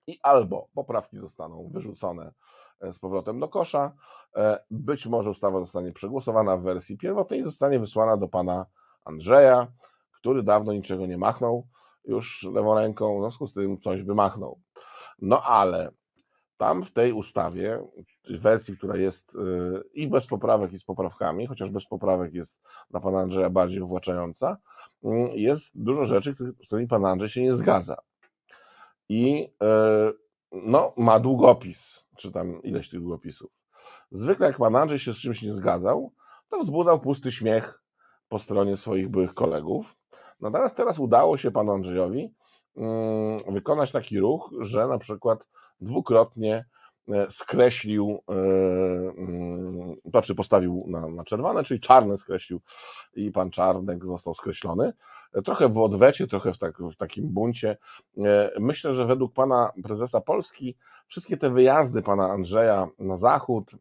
i albo poprawki zostaną wyrzucone e, z powrotem do kosza, e, być może ustawa zostanie przegłosowana w wersji pierwotnej i zostanie wysłana do pana Andrzeja, który dawno niczego nie machnął, już lewą ręką, w związku z tym coś by machnął. No ale tam w tej ustawie, wersji, która jest y, i bez poprawek, i z poprawkami, chociaż bez poprawek jest dla pana Andrzeja bardziej uwłaczająca, mm, jest dużo rzeczy, z którymi pan Andrzej się nie zgadza. I y, no, ma długopis, czy tam ileś tych długopisów. Zwykle jak pan Andrzej się z czymś nie zgadzał, to wzbudzał pusty śmiech po stronie swoich byłych kolegów. Natomiast teraz udało się panu Andrzejowi mm, wykonać taki ruch, że na przykład dwukrotnie e, skreślił, e, mm, znaczy postawił na, na czerwone, czyli czarne skreślił i pan Czarnek został skreślony. E, trochę w odwecie, trochę w, tak, w takim buncie. Myślę, że według pana prezesa Polski wszystkie te wyjazdy pana Andrzeja na zachód,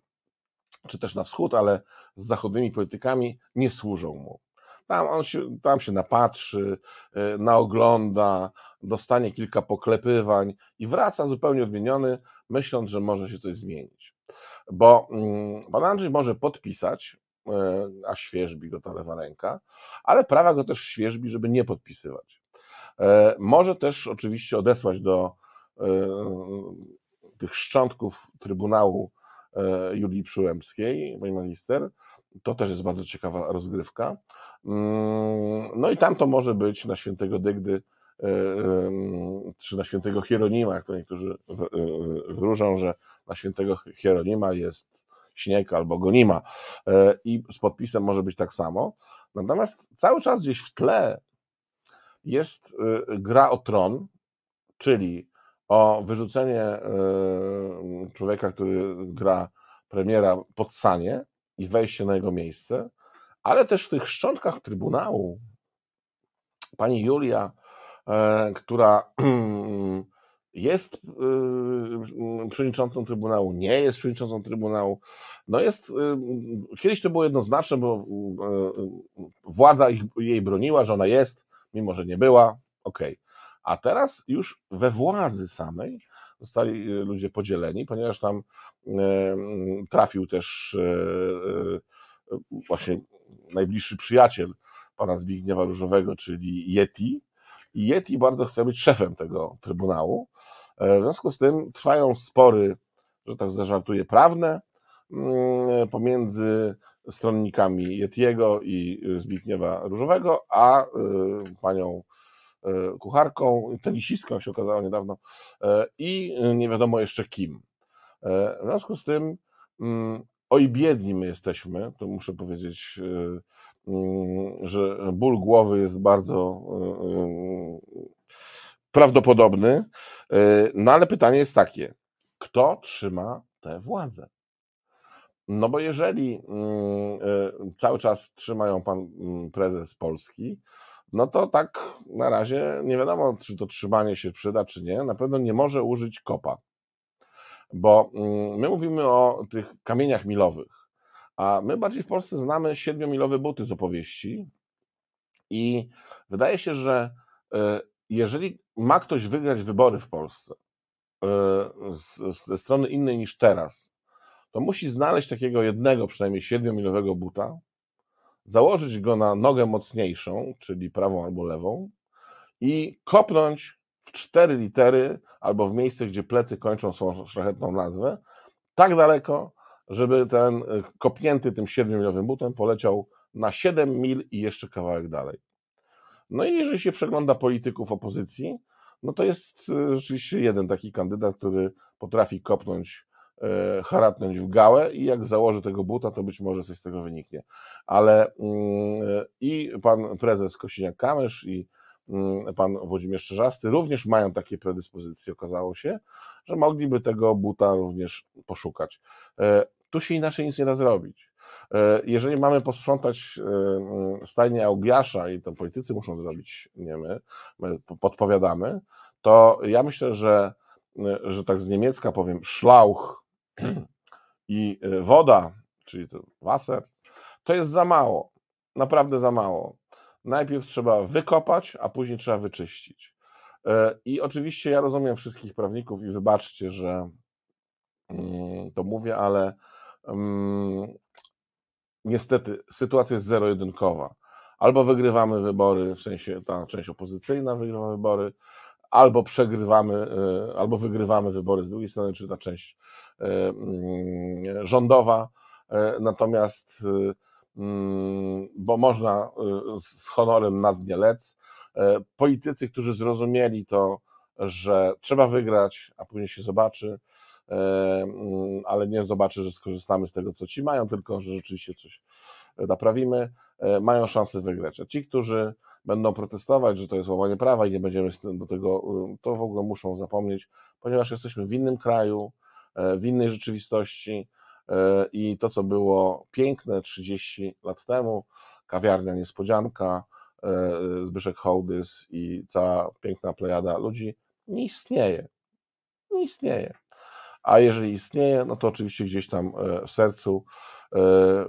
czy też na wschód, ale z zachodnimi politykami nie służą mu. Tam, on się, tam się napatrzy, e, naogląda, dostanie kilka poklepywań i wraca zupełnie odmieniony, myśląc, że może się coś zmienić. Bo mm, pan Andrzej może podpisać, e, a świeżbi go ta lewa ręka, ale prawa go też świeżbi, żeby nie podpisywać. E, może też oczywiście odesłać do tych szczątków Trybunału Julii Przyłębskiej, pani magister. To też jest bardzo ciekawa rozgrywka. Mm, no i tam to może być na świętego Dygdy, e, czy na świętego Hieronima, jak to niektórzy e, wróżą, że na świętego Hieronima jest śnieg albo gonima e, i z podpisem może być tak samo. Natomiast cały czas gdzieś w tle jest gra o tron, czyli o wyrzucenie człowieka, który gra premiera pod sanie i wejście na jego miejsce, ale też w tych szczątkach Trybunału pani Julia, e, która [clears throat] jest e, przewodniczącą Trybunału, nie jest przewodniczącą Trybunału, no jest, e, kiedyś to było jednoznaczne, bo władza jej broniła, że ona jest, mimo że nie była, okej. Okay. A teraz już we władzy samej zostali ludzie podzieleni, ponieważ tam trafił też właśnie najbliższy przyjaciel pana Zbigniewa Różowego, czyli Yeti. I Yeti bardzo chce być szefem tego Trybunału. W związku z tym trwają spory, że tak zażartuję, prawne pomiędzy stronnikami Yetiego i Zbigniewa Różowego, a panią kucharką, tenisistką się okazało niedawno i nie wiadomo jeszcze kim. W związku z tym mm, oj biedni my jesteśmy, to muszę powiedzieć, y, że ból głowy jest bardzo prawdopodobny. No ale pytanie jest takie, kto trzyma tę władzę? No bo jeżeli cały czas trzymają pan prezes Polski, no to tak na razie nie wiadomo, czy to trzymanie się przyda, czy nie. Na pewno nie może użyć kopa bo mm, my mówimy o tych kamieniach milowych, a my bardziej w Polsce znamy siedmiomilowe buty z opowieści i wydaje się, że e, jeżeli ma ktoś wygrać wybory w Polsce e, ze strony innej niż teraz, to musi znaleźć takiego jednego, przynajmniej siedmiomilowego buta, założyć go na nogę mocniejszą, czyli prawą albo lewą, i kopnąć w cztery litery albo w miejsce, gdzie plecy kończą są szlachetną nazwę, tak daleko, żeby ten y, kopnięty tym 7-milowym butem poleciał na 7 mil i jeszcze kawałek dalej. No i jeżeli się przegląda polityków opozycji, no to jest y, rzeczywiście jeden taki kandydat, który potrafi kopnąć, e, haratnąć w gałę i jak założy tego buta, to być może coś z tego wyniknie. Ale mm, i pan prezes Kosiniak-Kamysz i Mm, pan Włodzimierz Czerzasty, również mają takie predyspozycje, okazało się, że mogliby tego buta również poszukać. E, tu się inaczej nic nie da zrobić. E, jeżeli mamy posprzątać e, stajnię Augiasza i to politycy muszą zrobić, nie my, my podpowiadamy, to ja myślę, że, że tak z niemiecka powiem, szlauch i woda, czyli to Wasser, to jest za mało. Naprawdę za mało najpierw trzeba wykopać, a później trzeba wyczyścić. E, I oczywiście ja rozumiem wszystkich prawników i wybaczcie, że mm, to mówię, ale um, niestety sytuacja jest zero-jedynkowa. Albo wygrywamy wybory, w sensie ta część opozycyjna wygrywa wybory, albo przegrywamy, e, albo wygrywamy wybory z drugiej strony, czy ta część e, mm, rządowa. Natomiast Mm, bo można z honorem na dnie lec. E, politycy, którzy zrozumieli to, że trzeba wygrać, a później się zobaczy, e, mm, ale nie zobaczy, że skorzystamy z tego, co ci mają, tylko że rzeczywiście coś naprawimy, e, mają szansę wygrać. A ci, którzy będą protestować, że to jest łamanie prawa i nie będziemy do tego, y, to w ogóle muszą zapomnieć, ponieważ jesteśmy w innym kraju, w innej rzeczywistości E, i to, co było piękne 30 lat temu, kawiarnia Niespodzianka, e, Zbyszek Hołdys i cała piękna plejada ludzi, nie istnieje. Nie istnieje. A jeżeli istnieje, no to oczywiście gdzieś tam e, w sercu,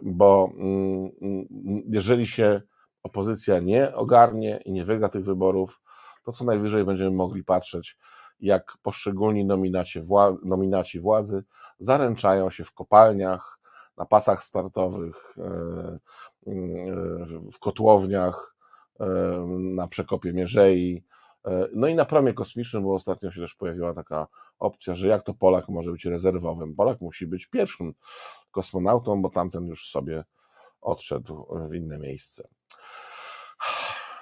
bo mm, mm, jeżeli się opozycja nie ogarnie i nie wygra tych wyborów, to co najwyżej będziemy mogli patrzeć, jak poszczególni nominaci, nominaci władzy zaręczają się w kopalniach, na pasach startowych, e, e, w kotłowniach, e, na przekopie Mierzei, no i na promie kosmicznym, bo ostatnio się też pojawiła taka opcja, że jak to Polak może być rezerwowym? Polak musi być pierwszym kosmonautą, bo tamten już sobie odszedł w inne miejsce.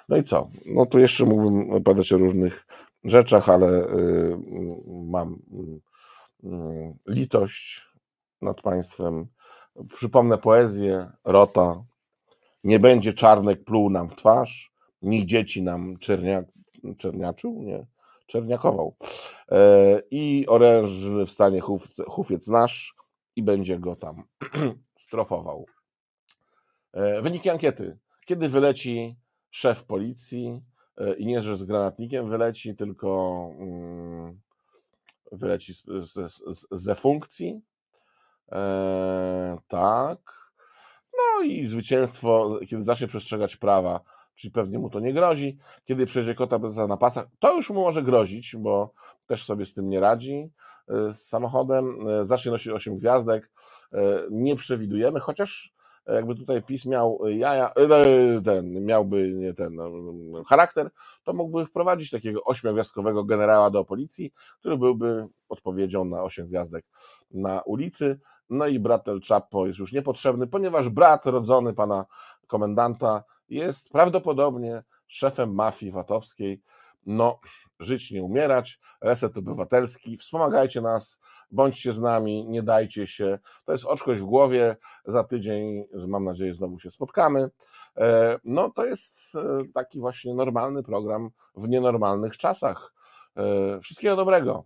No i co? No tu jeszcze mógłbym opowiadać o różnych rzeczach, ale y, mam Mm, litość nad państwem. Przypomnę poezję Rota. Nie będzie czarnek pluł nam w twarz, niech dzieci nam czernia, czerniaczył, nie, czerniakował. E, I orężny wstanie chów, hufiec nasz i będzie go tam [clears throat] strofował. E, wyniki ankiety. Kiedy wyleci szef policji e, i nie, że z granatnikiem wyleci, tylko mm, wyleci ze funkcji. E, tak. No i zwycięstwo, kiedy zacznie przestrzegać prawa, czyli pewnie mu to nie grozi. Kiedy przejdzie kota bez na pasach, to już mu może grozić, bo też sobie z tym nie radzi e, z samochodem. Zacznie nosić 8 gwiazdek. Nie przewidujemy, chociaż jakby tutaj PiS miał jaja, e, ten, miałby nie ten no, charakter, to mógłby wprowadzić takiego ośmiogwiazdkowego generała do policji, który byłby odpowiedzią na osiem gwiazdek na ulicy. No i brat El Chapo jest już niepotrzebny, ponieważ brat rodzony pana komendanta jest prawdopodobnie szefem mafii VAT-owskiej. No, żyć nie umierać, reset obywatelski, wspomagajcie nas, bądźcie z nami, nie dajcie się. To jest oczkość w głowie, za tydzień, mam nadzieję, znowu się spotkamy. E, No, to jest e, taki właśnie normalny program w nienormalnych czasach. E, Wszystkiego dobrego.